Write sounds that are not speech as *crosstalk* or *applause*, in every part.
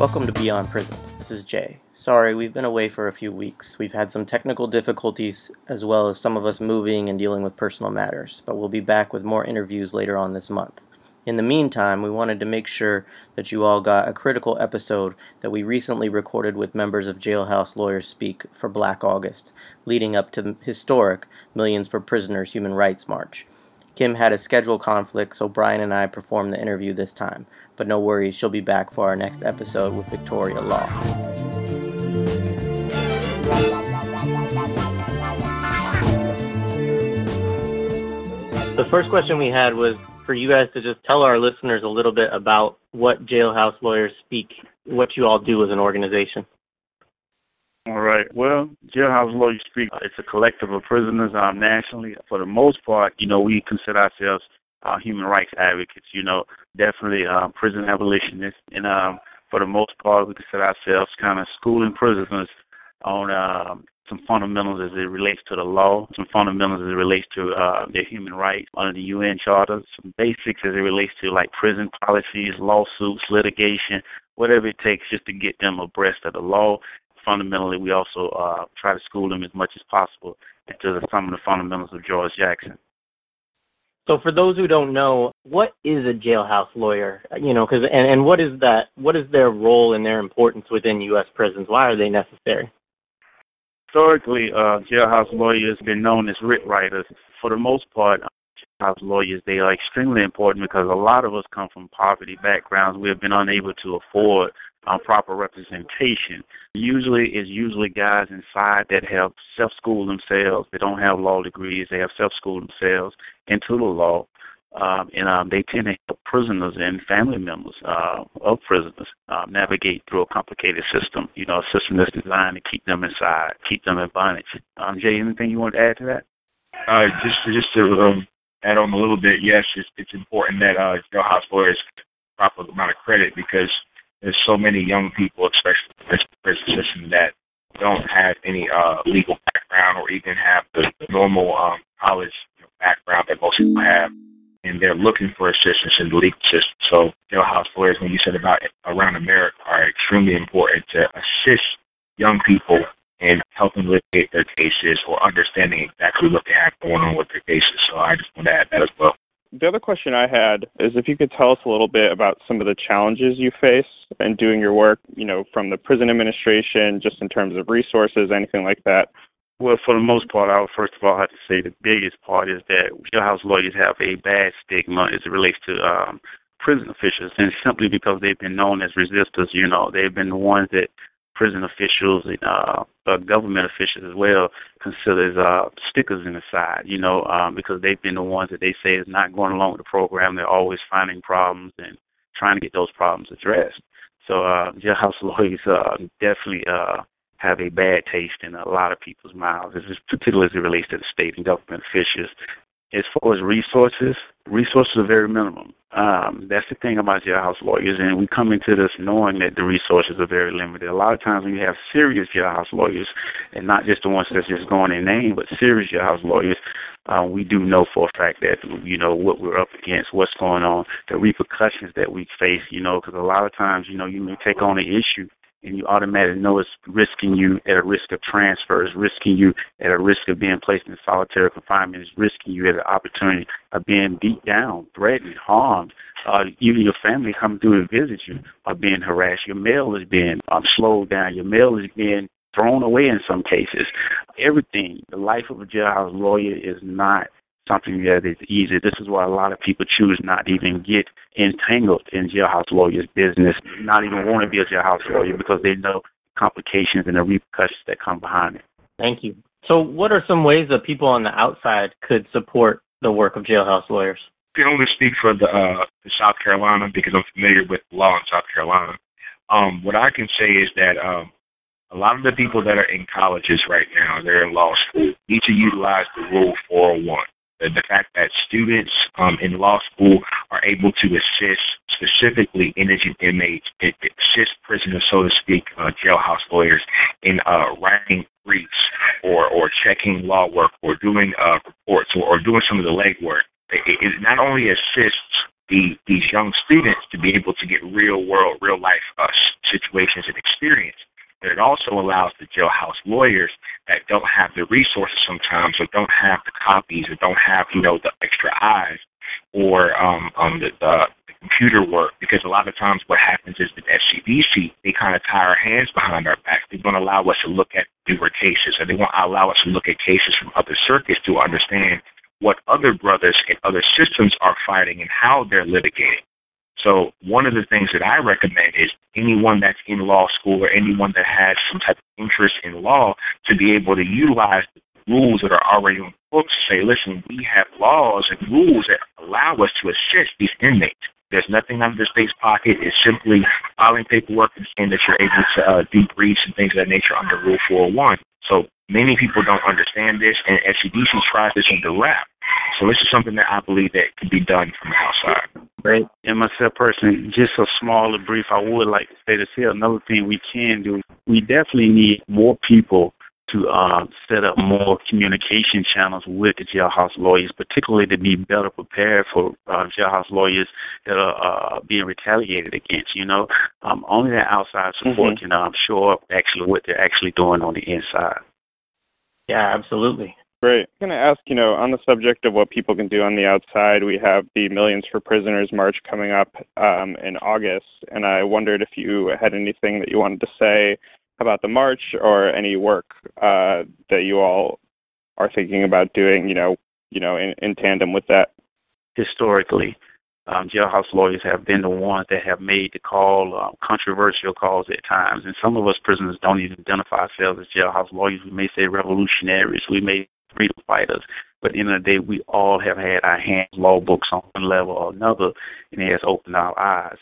Welcome to Beyond Prisons. This is Jay. Sorry, we've been away for a few weeks. We've had some technical difficulties, as well as some of us moving and dealing with personal matters, but we'll be back with more interviews later on this month. In the meantime, we wanted to make sure that you all got a critical episode that we recently recorded with members of Jailhouse Lawyers Speak for Black August, leading up to the historic Millions for Prisoners Human Rights March. Kim had a schedule conflict, so Brian and I performed the interview this time. But no worries, she'll be back for our next episode with Victoria Law. The first question we had was for you guys to just tell our listeners a little bit about what Jailhouse Lawyers Speak, what you all do as an organization. All right. Well, Jailhouse Lawyers Speak, it's a collective of prisoners um, nationally. For the most part, you know, we consider ourselves uh, human rights advocates, you know, definitely uh, prison abolitionists. And um, for the most part, we consider ourselves kind of schooling prisoners on um, some fundamentals as it relates to the law, some fundamentals as it relates to uh, their human rights under the UN Charter, some basics as it relates to like prison policies, lawsuits, litigation, whatever it takes just to get them abreast of the law. Fundamentally, we also uh, try to school them as much as possible into the, some of the fundamentals of George Jackson. So, for those who don't know, what is a jailhouse lawyer? You know, because and, and what is that? What is their role and their importance within U.S. prisons? Why are they necessary? historically, uh, jailhouse lawyers have been known as writ writers. For the most part, jailhouse lawyers, they are extremely important because a lot of us come from poverty backgrounds. We have been unable to afford um, proper representation. Usually, it's usually guys inside that have self-schooled themselves. They don't have law degrees. They have self-schooled themselves into the law um, and um, they tend to help prisoners and family members uh, of prisoners uh, navigate through a complicated system. You know, a system that's designed to keep them inside, keep them in bondage. Um, Jay, anything you want to add to that? Uh, just just to um, add on a little bit, yes, it's, it's important that uh, jailhouse lawyers proper amount of credit because there's so many young people, especially in this prison system, that don't have any uh, legal background or even have the normal um, college you know, background that most people have and they're looking for assistance in the legal system. So jailhouse lawyers, when you said about around America, are extremely important to assist young people in helping litigate their cases or understanding exactly what they have going on with their cases. So I just want to add that as well. The other question I had is if you could tell us a little bit about some of the challenges you face in doing your work, you know, from the prison administration, just in terms of resources, anything like that. Well, for the most part, I would first of all have to say the biggest part is that jailhouse lawyers have a bad stigma as it relates to um, prison officials, and simply because they've been known as resistors. You know, they've been the ones that prison officials and uh, uh, government officials as well consider as uh, stickers in the side. You know, um, because they've been the ones that they say is not going along with the program. They're always finding problems and trying to get those problems addressed. So uh, jailhouse *laughs* lawyers uh, definitely uh, have a bad taste in a lot of people's mouths, particularly as it relates to the state and government officials. As far as resources, resources are very minimum. Um, that's the thing about jailhouse lawyers, and we come into this knowing that the resources are very limited. A lot of times when you have serious jailhouse lawyers, and not just the ones that's just going in name, but serious jailhouse lawyers, uh, we do know for a fact that you know what we're up against, what's going on, the repercussions that we face. You know, because a lot of times, you know, you may take on an issue and you automatically know it's risking you at a risk of transfer, it's risking you at a risk of being placed in solitary confinement, it's risking you at an opportunity of being beat down, threatened, harmed. Uh, even your family coming through to visit you are being harassed. Your mail is being um, slowed down. Your mail is being thrown away in some cases. Everything. The life of a jailhouse lawyer is not something that is easy. This is why a lot of people choose not to even get entangled in jailhouse lawyers' business, not even want to be a jailhouse lawyer because they know complications and the repercussions that come behind it. Thank you. So, what are some ways that people on the outside could support the work of jailhouse lawyers? I can only speak for the, uh, the South Carolina because I'm familiar with law in South Carolina. Um, what I can say is that um, a lot of the people that are in colleges right now, they're in law school, need to utilize the Rule 401 the fact that students um, in law school are able to assist specifically indigent inmates, assist prisoners, so to speak, uh, jailhouse lawyers in uh, writing briefs or, or checking law work or doing uh, reports or, or doing some of the legwork. It, it not only assists the, these young students to be able to get real world, real life uh, situations and experience. But it also allows the jailhouse lawyers that don't have the resources sometimes or don't have the copies or don't have, you know, the extra eyes or um, um, the, the, the computer work because a lot of times what happens is that SCDC, they kind of tie our hands behind our backs. They don't allow us to look at newer cases or they won't allow us to look at cases from other circuits to understand what other brothers and other systems are fighting and how they're litigating. So one of the things that I recommend is anyone that's in law school or anyone that has some type of interest in law to be able to utilize the rules that are already on the books. Say, listen, we have laws and rules that allow us to assist these inmates. There's nothing under the state's pocket. It's simply filing paperwork and saying that you're able to uh, do briefs and things of that nature under Rule 401. So many people don't understand this, and SCDC tries this under wrap. So this is something that I believe that can be done from the outside. Great. And myself personally, just a small and brief, I would like to say this here. Another thing we can do, we definitely need more people to uh, set up more communication channels with the jailhouse lawyers, particularly to be better prepared for uh, jailhouse lawyers that are uh, being retaliated against. You know, um, only that outside support mm-hmm. can um, show up actually what they're actually doing on the inside. Yeah, absolutely. Great. I'm going to ask, you know, on the subject of what people can do on the outside, we have the Millions for Prisoners March coming up um, in August, and I wondered if you had anything that you wanted to say about the march or any work uh, that you all are thinking about doing, you know, you know, in, in tandem with that. Historically, um, jailhouse lawyers have been the ones that have made the call, uh, controversial calls at times, and some of us prisoners don't even identify ourselves as jailhouse lawyers. We may say revolutionaries. We may freedom fighters. But at the end of the day, we all have had our hands law books on one level or another, and it has opened our eyes.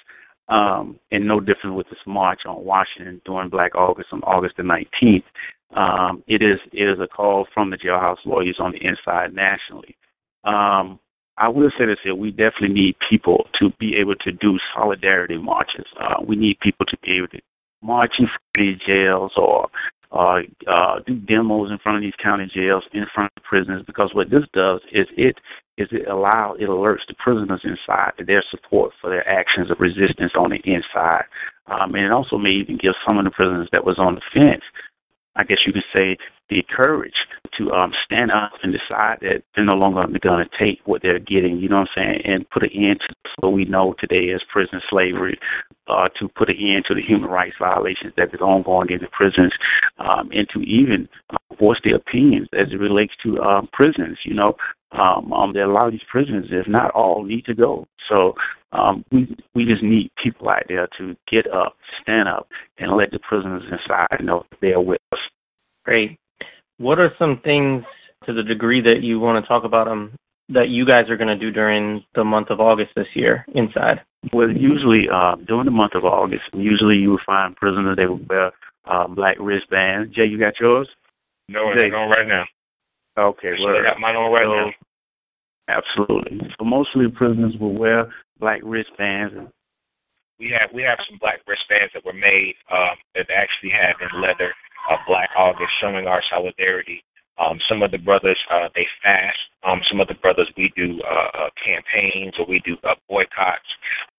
Um, and no different with this march on Washington during Black August on August the 19th. Um, it is it is a call from the jailhouse lawyers on the inside nationally. Um, I will say this here: we definitely need people to be able to do solidarity marches. Uh, we need people to be able to march in of jails or uh, uh, do demos in front of these county jails, in front of prisons, because what this does is it is it allows it alerts the prisoners inside to their support for their actions of resistance on the inside, um, and it also may even give some of the prisoners that was on the fence, I guess you could say, the courage to um, stand up and decide that they're no longer going to take what they're getting, you know what I'm saying, and put an end to what we know today as prison slavery, uh, to put an end to the human rights violations that is ongoing in the prisons, um, and to even uh, voice their opinions as it relates to um, prisons. You know, um, um, there are a lot of these prisoners, if not all, need to go. So um, we we just need people out there to get up, stand up, and let the prisoners inside know they're with us. Great. What are some things, to the degree that you want to talk about them, that you guys are going to do during the month of August this year inside? Well, usually uh, during the month of August, usually you will find prisoners they will wear uh, black wristbands. Jay, you got yours? No, it's on right now. Okay, well, I got mine on right so, now. Absolutely. So mostly prisoners will wear black wristbands. We have we have some black wristbands that were made um, that actually have in leather uh, Black August, showing our solidarity. Um, some of the brothers uh, they fast. Um, some of the brothers we do uh, uh, campaigns or we do uh, boycotts,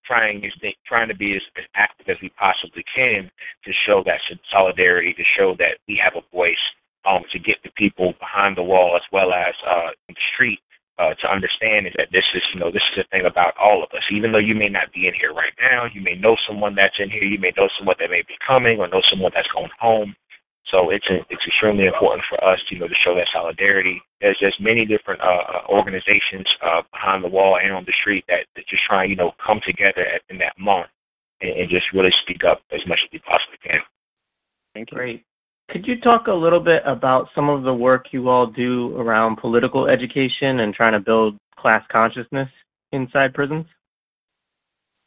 trying trying to be as, as active as we possibly can to show that solidarity, to show that we have a voice, um, to get the people behind the wall as well as uh, in the street uh, to understand is that this is, you know, this is a thing about all of us. Even though you may not be in here right now, you may know someone that's in here, you may know someone that may be coming, or know someone that's going home. So it's a, it's extremely important for us, you know, to show that solidarity. There's just many different uh, uh, organizations uh, behind the wall and on the street that, that just try, you know, come together at, in that month and, and just really speak up as much as we possibly can. Thank you. Great. Could you talk a little bit about some of the work you all do around political education and trying to build class consciousness inside prisons?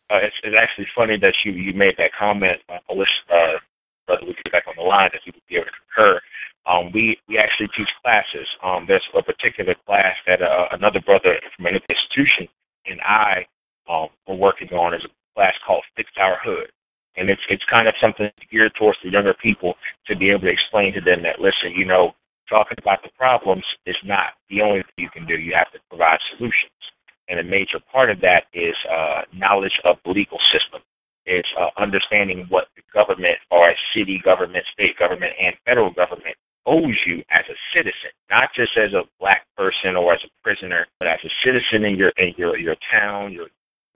Uh, it's, it's actually funny that you, you made that comment, uh, uh, brother get back on the line that he would be able to concur. Um, we we actually teach classes. Um, there's a particular class that uh, another brother from another institution and I um, were working on is a class called Fix Our Hood, and it's it's kind of something geared towards the younger people to be able to explain to them that listen, you know, talking about the problems is not the only thing you can do. You have to provide solutions, and a major part of that is uh, knowledge of the legal system. It's uh, understanding what the government, or as city government, state government, and federal government owes you as a citizen, not just as a black person or as a prisoner, but as a citizen in your in your your town, your,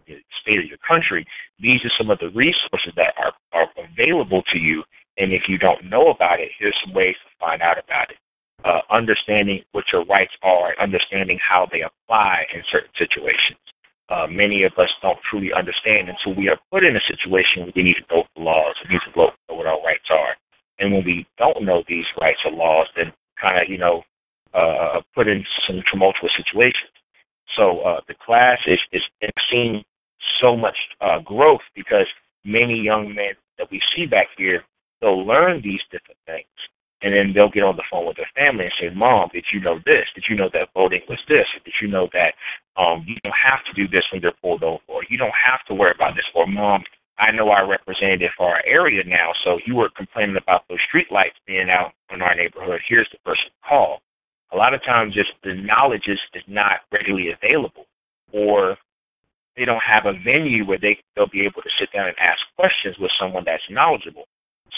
your state, of your country. These are some of the resources that are are available to you, and if you don't know about it, here's some ways to find out about it. Uh, understanding what your rights are, understanding how they apply in certain situations. Uh, many of us don't truly understand until we are put in a situation where we need to know the laws, we need to know what our rights are. And when we don't know these rights or laws, then kind of, you know, uh, put in some tumultuous situations. So uh, the class is, is seeing so much uh, growth because many young men that we see back here, they'll learn these different things. And then they'll get on the phone with their family and say, Mom, did you know this? Did you know that voting was this? Did you know that um, you don't have to do this when you're pulled over? Or you don't have to worry about this? Or, Mom, I know our representative for our area now, so you were complaining about those street lights being out in our neighborhood. Here's the person to call. A lot of times, just the knowledge is, is not readily available, or they don't have a venue where they they'll be able to sit down and ask questions with someone that's knowledgeable.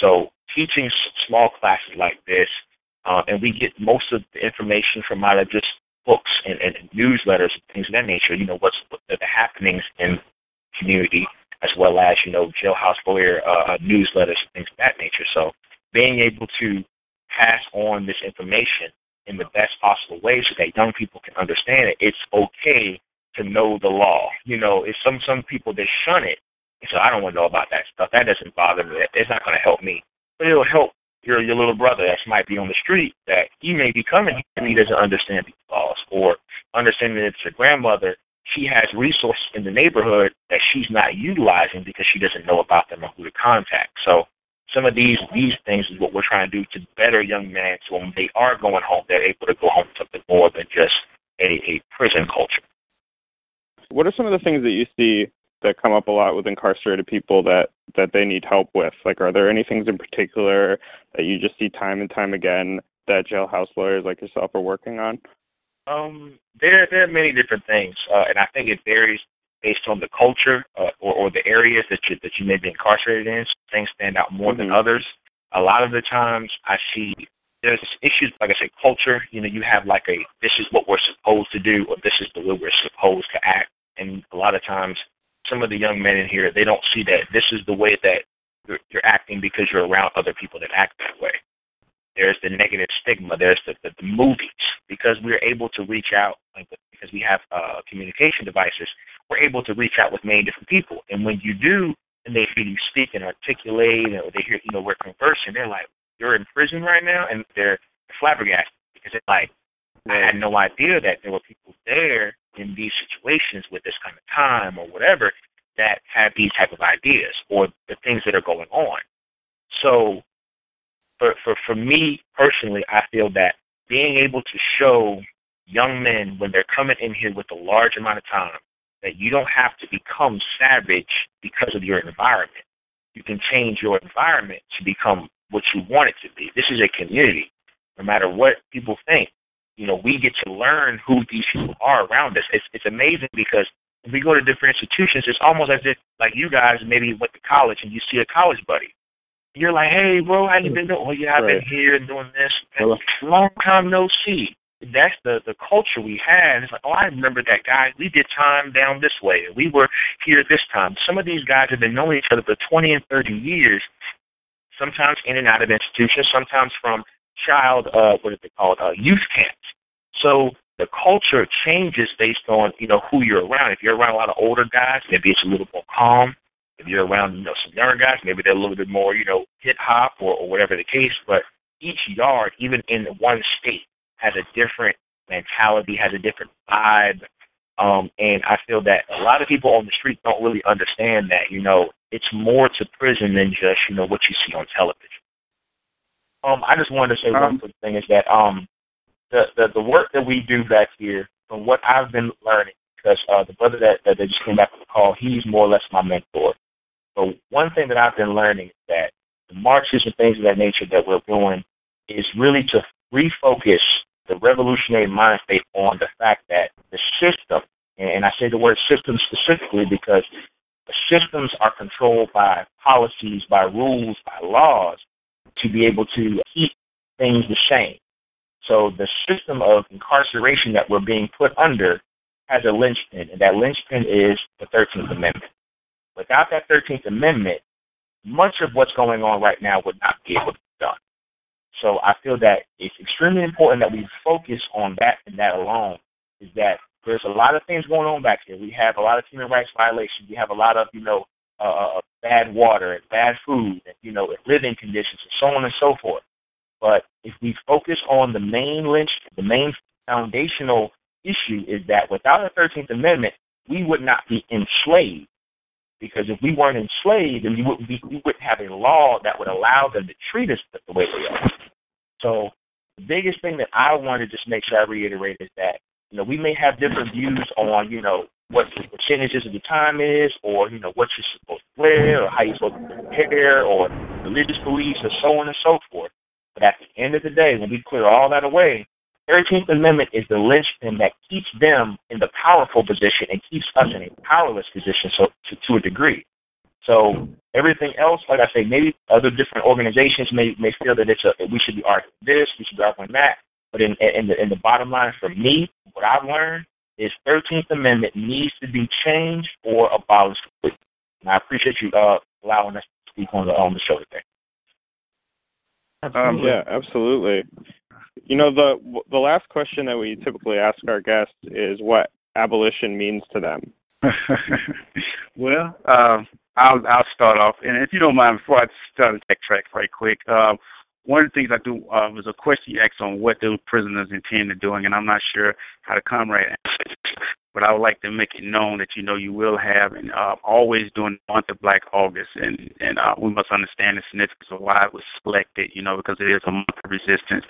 So, teaching small classes like this, uh, and we get most of the information from either just books and, and newsletters and things of that nature. You know what's what the happenings in community as well as you know jailhouse lawyer uh, uh, newsletters and things of that nature. So being able to pass on this information in the best possible way so that young people can understand it. It's okay to know the law. You know, it's some some people they shun it. So I don't want to know about that stuff. That doesn't bother me. It's not going to help me. But it'll help your your little brother that might be on the street that he may be coming and he doesn't understand these laws or understanding that it's your grandmother she has resources in the neighborhood that she's not utilizing because she doesn't know about them or who to contact. So some of these these things is what we're trying to do to better young men so when they are going home, they're able to go home to something more than just a, a prison culture. What are some of the things that you see that come up a lot with incarcerated people that that they need help with? Like, are there any things in particular that you just see time and time again that jailhouse lawyers like yourself are working on? Um, there there are many different things, uh, and I think it varies based on the culture uh, or, or the areas that you that you may be incarcerated in. Things stand out more mm-hmm. than others. A lot of the times, I see there's issues like I say, culture. You know, you have like a this is what we're supposed to do, or this is the way we're supposed to act. And a lot of times, some of the young men in here they don't see that this is the way that you're, you're acting because you're around other people that act that way. There's the negative stigma. There's the, the, the movies because we're able to reach out like, because we have uh, communication devices. We're able to reach out with many different people, and when you do, and they hear you speak and articulate, or they hear you know we're conversing, they're like, "You're in prison right now," and they're flabbergasted because it's like I had no idea that there were people there in these situations with this kind of time or whatever that have these type of ideas or the things that are going on. So for, for, for me personally, I feel that being able to show young men when they're coming in here with a large amount of time that you don't have to become savage because of your environment. You can change your environment to become what you want it to be. This is a community. No matter what people think, you know, we get to learn who these people are around us. It's it's amazing because if we go to different institutions, it's almost as if like you guys maybe went to college and you see a college buddy you're like, hey, bro, how you been doing? Well, yeah, I've right. been here and doing this. And long time no see. That's the the culture we had. It's like, oh, I remember that guy. We did time down this way. We were here this time. Some of these guys have been knowing each other for 20 and 30 years. Sometimes in and out of institutions. Sometimes from child, uh, what is it called, uh, youth camps. So the culture changes based on you know who you're around. If you're around a lot of older guys, maybe it's a little more calm. If you're around, you know, some younger guys, maybe they're a little bit more, you know, hip hop or, or whatever the case. But each yard, even in one state, has a different mentality, has a different vibe. Um, and I feel that a lot of people on the street don't really understand that, you know, it's more to prison than just, you know, what you see on television. Um, I just wanted to say um, one quick thing is that um the, the the work that we do back here, from what I've been learning, because uh, the brother that, that, that just came back on the call, he's more or less my mentor. So one thing that I've been learning is that the marches and things of that nature that we're doing is really to refocus the revolutionary mind state on the fact that the system, and I say the word system specifically because the systems are controlled by policies, by rules, by laws to be able to keep things the same. So the system of incarceration that we're being put under has a linchpin, and that linchpin is the 13th Amendment. Without that 13th Amendment, much of what's going on right now would not be able to be done. So I feel that it's extremely important that we focus on that and that alone. Is that there's a lot of things going on back here. We have a lot of human rights violations. We have a lot of you know uh, bad water bad food and you know living conditions and so on and so forth. But if we focus on the main lynch, the main foundational issue is that without the 13th Amendment, we would not be enslaved. Because if we weren't enslaved, then we wouldn't, be, we wouldn't have a law that would allow them to treat us the way they are. So the biggest thing that I want to just make sure I reiterate is that, you know, we may have different views on, you know, what the percentages of the time is, or, you know, what you're supposed to wear, or how you're supposed to prepare, or religious beliefs, or so on and so forth. But at the end of the day, when we clear all that away, 13th Amendment is the linchpin that keeps them in the powerful position and keeps us in a powerless position so to, to a degree. So everything else, like I say, maybe other different organizations may may feel that it's a we should be arguing this, we should be arguing that. But in in the in the bottom line for me, what I've learned is 13th Amendment needs to be changed or abolished. And I appreciate you uh, allowing us to speak on the on the show today. Um, yeah, absolutely. You know, the the last question that we typically ask our guests is what abolition means to them. *laughs* well, uh, I'll I'll start off, and if you don't mind, before I start the tech track right quick, uh, one of the things I do uh, was a question you asked on what the prisoners intend on doing, and I'm not sure how the comrade answered but I would like to make it known that you know you will have and uh, always during the month of Black August, and and uh, we must understand the significance of why it was selected, you know, because it is a month of resistance.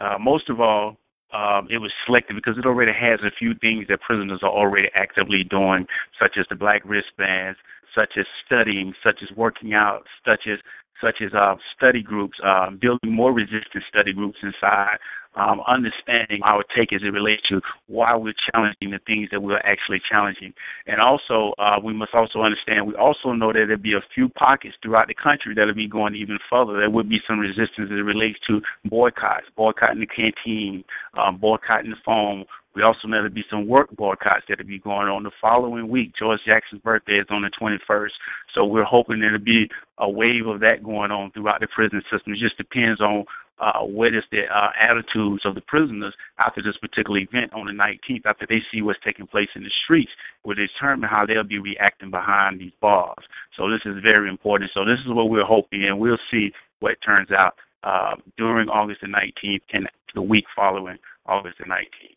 Uh, most of all, um, it was selected because it already has a few things that prisoners are already actively doing, such as the black wristbands, such as studying, such as working out, such as such as uh, study groups, uh, building more resistant study groups inside, um, understanding our take as it relates to why we're challenging the things that we're actually challenging. And also, uh, we must also understand, we also know that there'll be a few pockets throughout the country that'll be going even further. There would be some resistance as it relates to boycotts, boycotting the canteen, um, boycotting the phone, we also know there'll be some work boycotts that'll be going on the following week. George Jackson's birthday is on the 21st, so we're hoping there'll be a wave of that going on throughout the prison system. It just depends on uh, what is the uh, attitudes of the prisoners after this particular event on the 19th, after they see what's taking place in the streets, will determine how they'll be reacting behind these bars. So this is very important. So this is what we're hoping, and we'll see what turns out uh, during August the 19th and the week following August the 19th.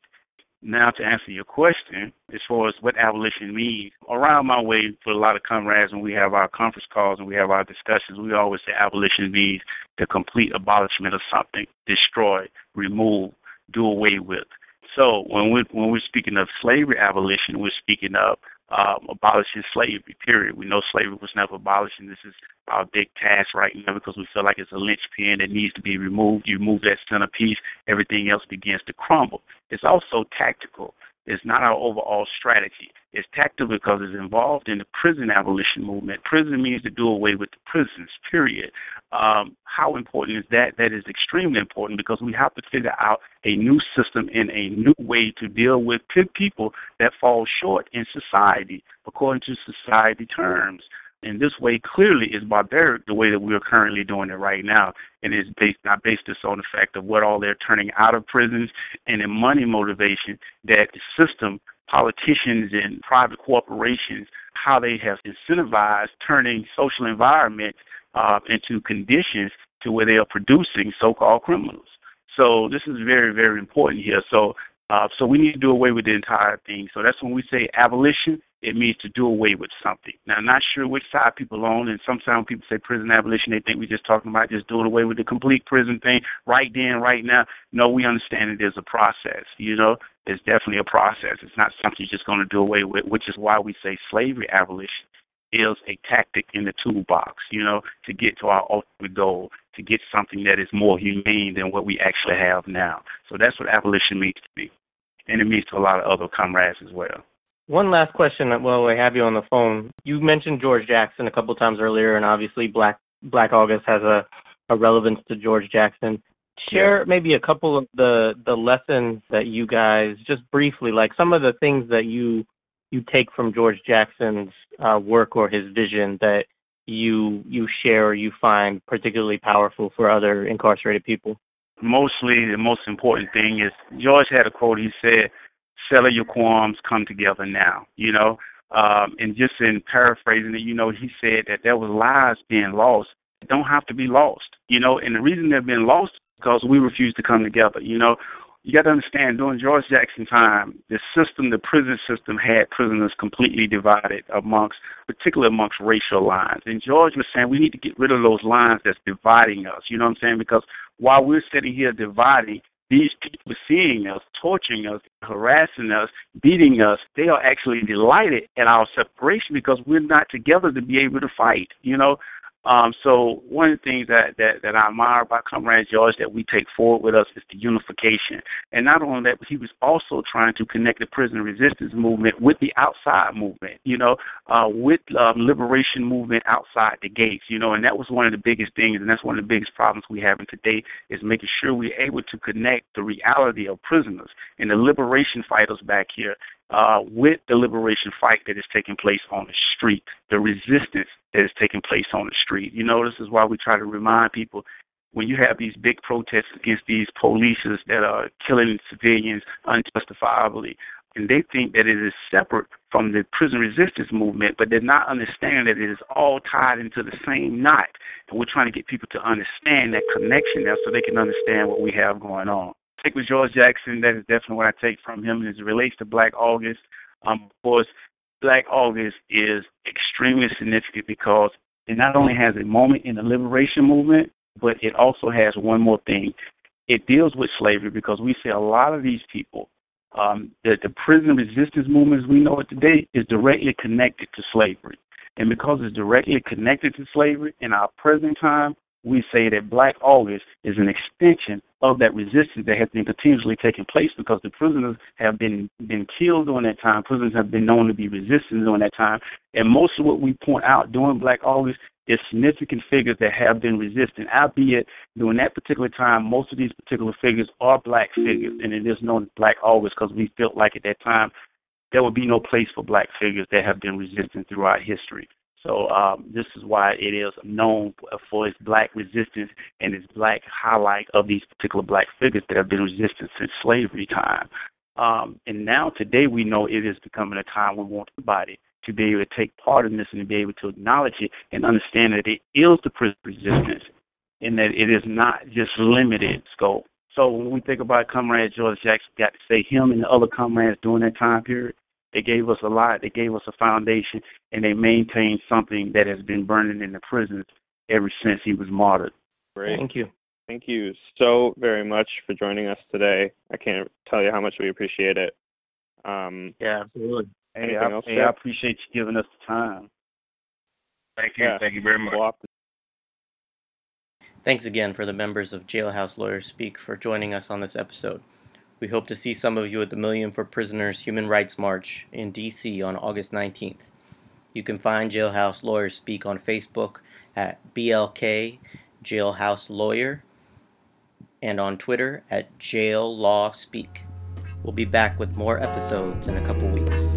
Now, to answer your question, as far as what abolition means, around my way for a lot of comrades, when we have our conference calls and we have our discussions, we always say abolition means the complete abolishment of something, destroy, remove, do away with. So when we when we're speaking of slavery abolition, we're speaking of um, abolishing slavery. Period. We know slavery was never abolished, and this is our big task right now because we feel like it's a linchpin that needs to be removed. You remove that centerpiece, everything else begins to crumble. It's also tactical. It's not our overall strategy. It's tactical because it's involved in the prison abolition movement. Prison means to do away with the prisons, period. Um, how important is that? That is extremely important because we have to figure out a new system and a new way to deal with people that fall short in society according to society terms. And this way clearly is barbaric the way that we are currently doing it right now. And it's based not based this on the fact of what all they're turning out of prisons and in money motivation that the system, politicians and private corporations, how they have incentivized turning social environment uh, into conditions to where they are producing so called criminals. So this is very, very important here. So uh, so we need to do away with the entire thing. So that's when we say abolition, it means to do away with something. Now, I'm not sure which side people on, and sometimes people say prison abolition, they think we're just talking about just doing away with the complete prison thing right then, right now. No, we understand it is a process, you know. It's definitely a process. It's not something you're just going to do away with, which is why we say slavery abolition is a tactic in the toolbox, you know, to get to our ultimate goal, to get something that is more humane than what we actually have now. So that's what abolition means to me and it means to a lot of other comrades as well. One last question while I have you on the phone. You mentioned George Jackson a couple times earlier, and obviously Black Black August has a, a relevance to George Jackson. Share yeah. maybe a couple of the the lessons that you guys just briefly, like some of the things that you you take from George Jackson's uh, work or his vision that you you share or you find particularly powerful for other incarcerated people? Mostly, the most important thing is George had a quote. He said, "Settle your qualms, come together now." You know, um, and just in paraphrasing it, you know, he said that there was lives being lost. It don't have to be lost. You know, and the reason they've been lost because we refuse to come together. You know, you got to understand during George Jackson time, the system, the prison system had prisoners completely divided amongst, particularly amongst racial lines. And George was saying we need to get rid of those lines that's dividing us. You know what I'm saying? Because while we're sitting here dividing, these people seeing us, torturing us, harassing us, beating us, they are actually delighted at our separation because we're not together to be able to fight. You know, um, so one of the things that, that, that I admire about Comrade George that we take forward with us is the unification. And not only that, he was also trying to connect the prison resistance movement with the outside movement, you know, uh, with um, liberation movement outside the gates, you know, and that was one of the biggest things, and that's one of the biggest problems we have in today is making sure we're able to connect the reality of prisoners and the liberation fighters back here uh, with the liberation fight that is taking place on the street, the resistance that is taking place on the street. You know, this is why we try to remind people when you have these big protests against these polices that are killing civilians unjustifiably, and they think that it is separate from the prison resistance movement, but they're not understanding that it is all tied into the same knot. And we're trying to get people to understand that connection there so they can understand what we have going on take with George Jackson. That is definitely what I take from him as it relates to Black August. Um, of course, Black August is extremely significant because it not only has a moment in the liberation movement, but it also has one more thing. It deals with slavery because we see a lot of these people. Um, the, the prison resistance movement as we know it today is directly connected to slavery. And because it's directly connected to slavery in our present time, we say that Black August is an extension of that resistance that has been continuously taking place because the prisoners have been been killed during that time. Prisoners have been known to be resistant during that time, and most of what we point out during Black August is significant figures that have been resistant. Albeit during that particular time, most of these particular figures are black figures, and it is known as Black August because we felt like at that time there would be no place for black figures that have been resistant throughout history. So um, this is why it is known for its black resistance and its black highlight of these particular black figures that have been resistant since slavery time. Um, and now today we know it is becoming a time we want everybody to be able to take part in this and to be able to acknowledge it and understand that it is the resistance and that it is not just limited scope. So when we think about Comrade George Jackson, got to say him and the other comrades during that time period, they gave us a lot. They gave us a foundation, and they maintained something that has been burning in the prisons ever since he was martyred. Great. Thank you. Thank you so very much for joining us today. I can't tell you how much we appreciate it. Um, yeah, absolutely. Hey, I, else, hey I, appreciate you giving us the time. Thank you. Yeah. Thank you very much. Thanks again for the members of Jailhouse Lawyers Speak for joining us on this episode. We hope to see some of you at the Million for Prisoners Human Rights March in D.C. on August 19th. You can find Jailhouse Lawyers Speak on Facebook at BLK Jailhouse Lawyer and on Twitter at Jail Law Speak. We'll be back with more episodes in a couple weeks.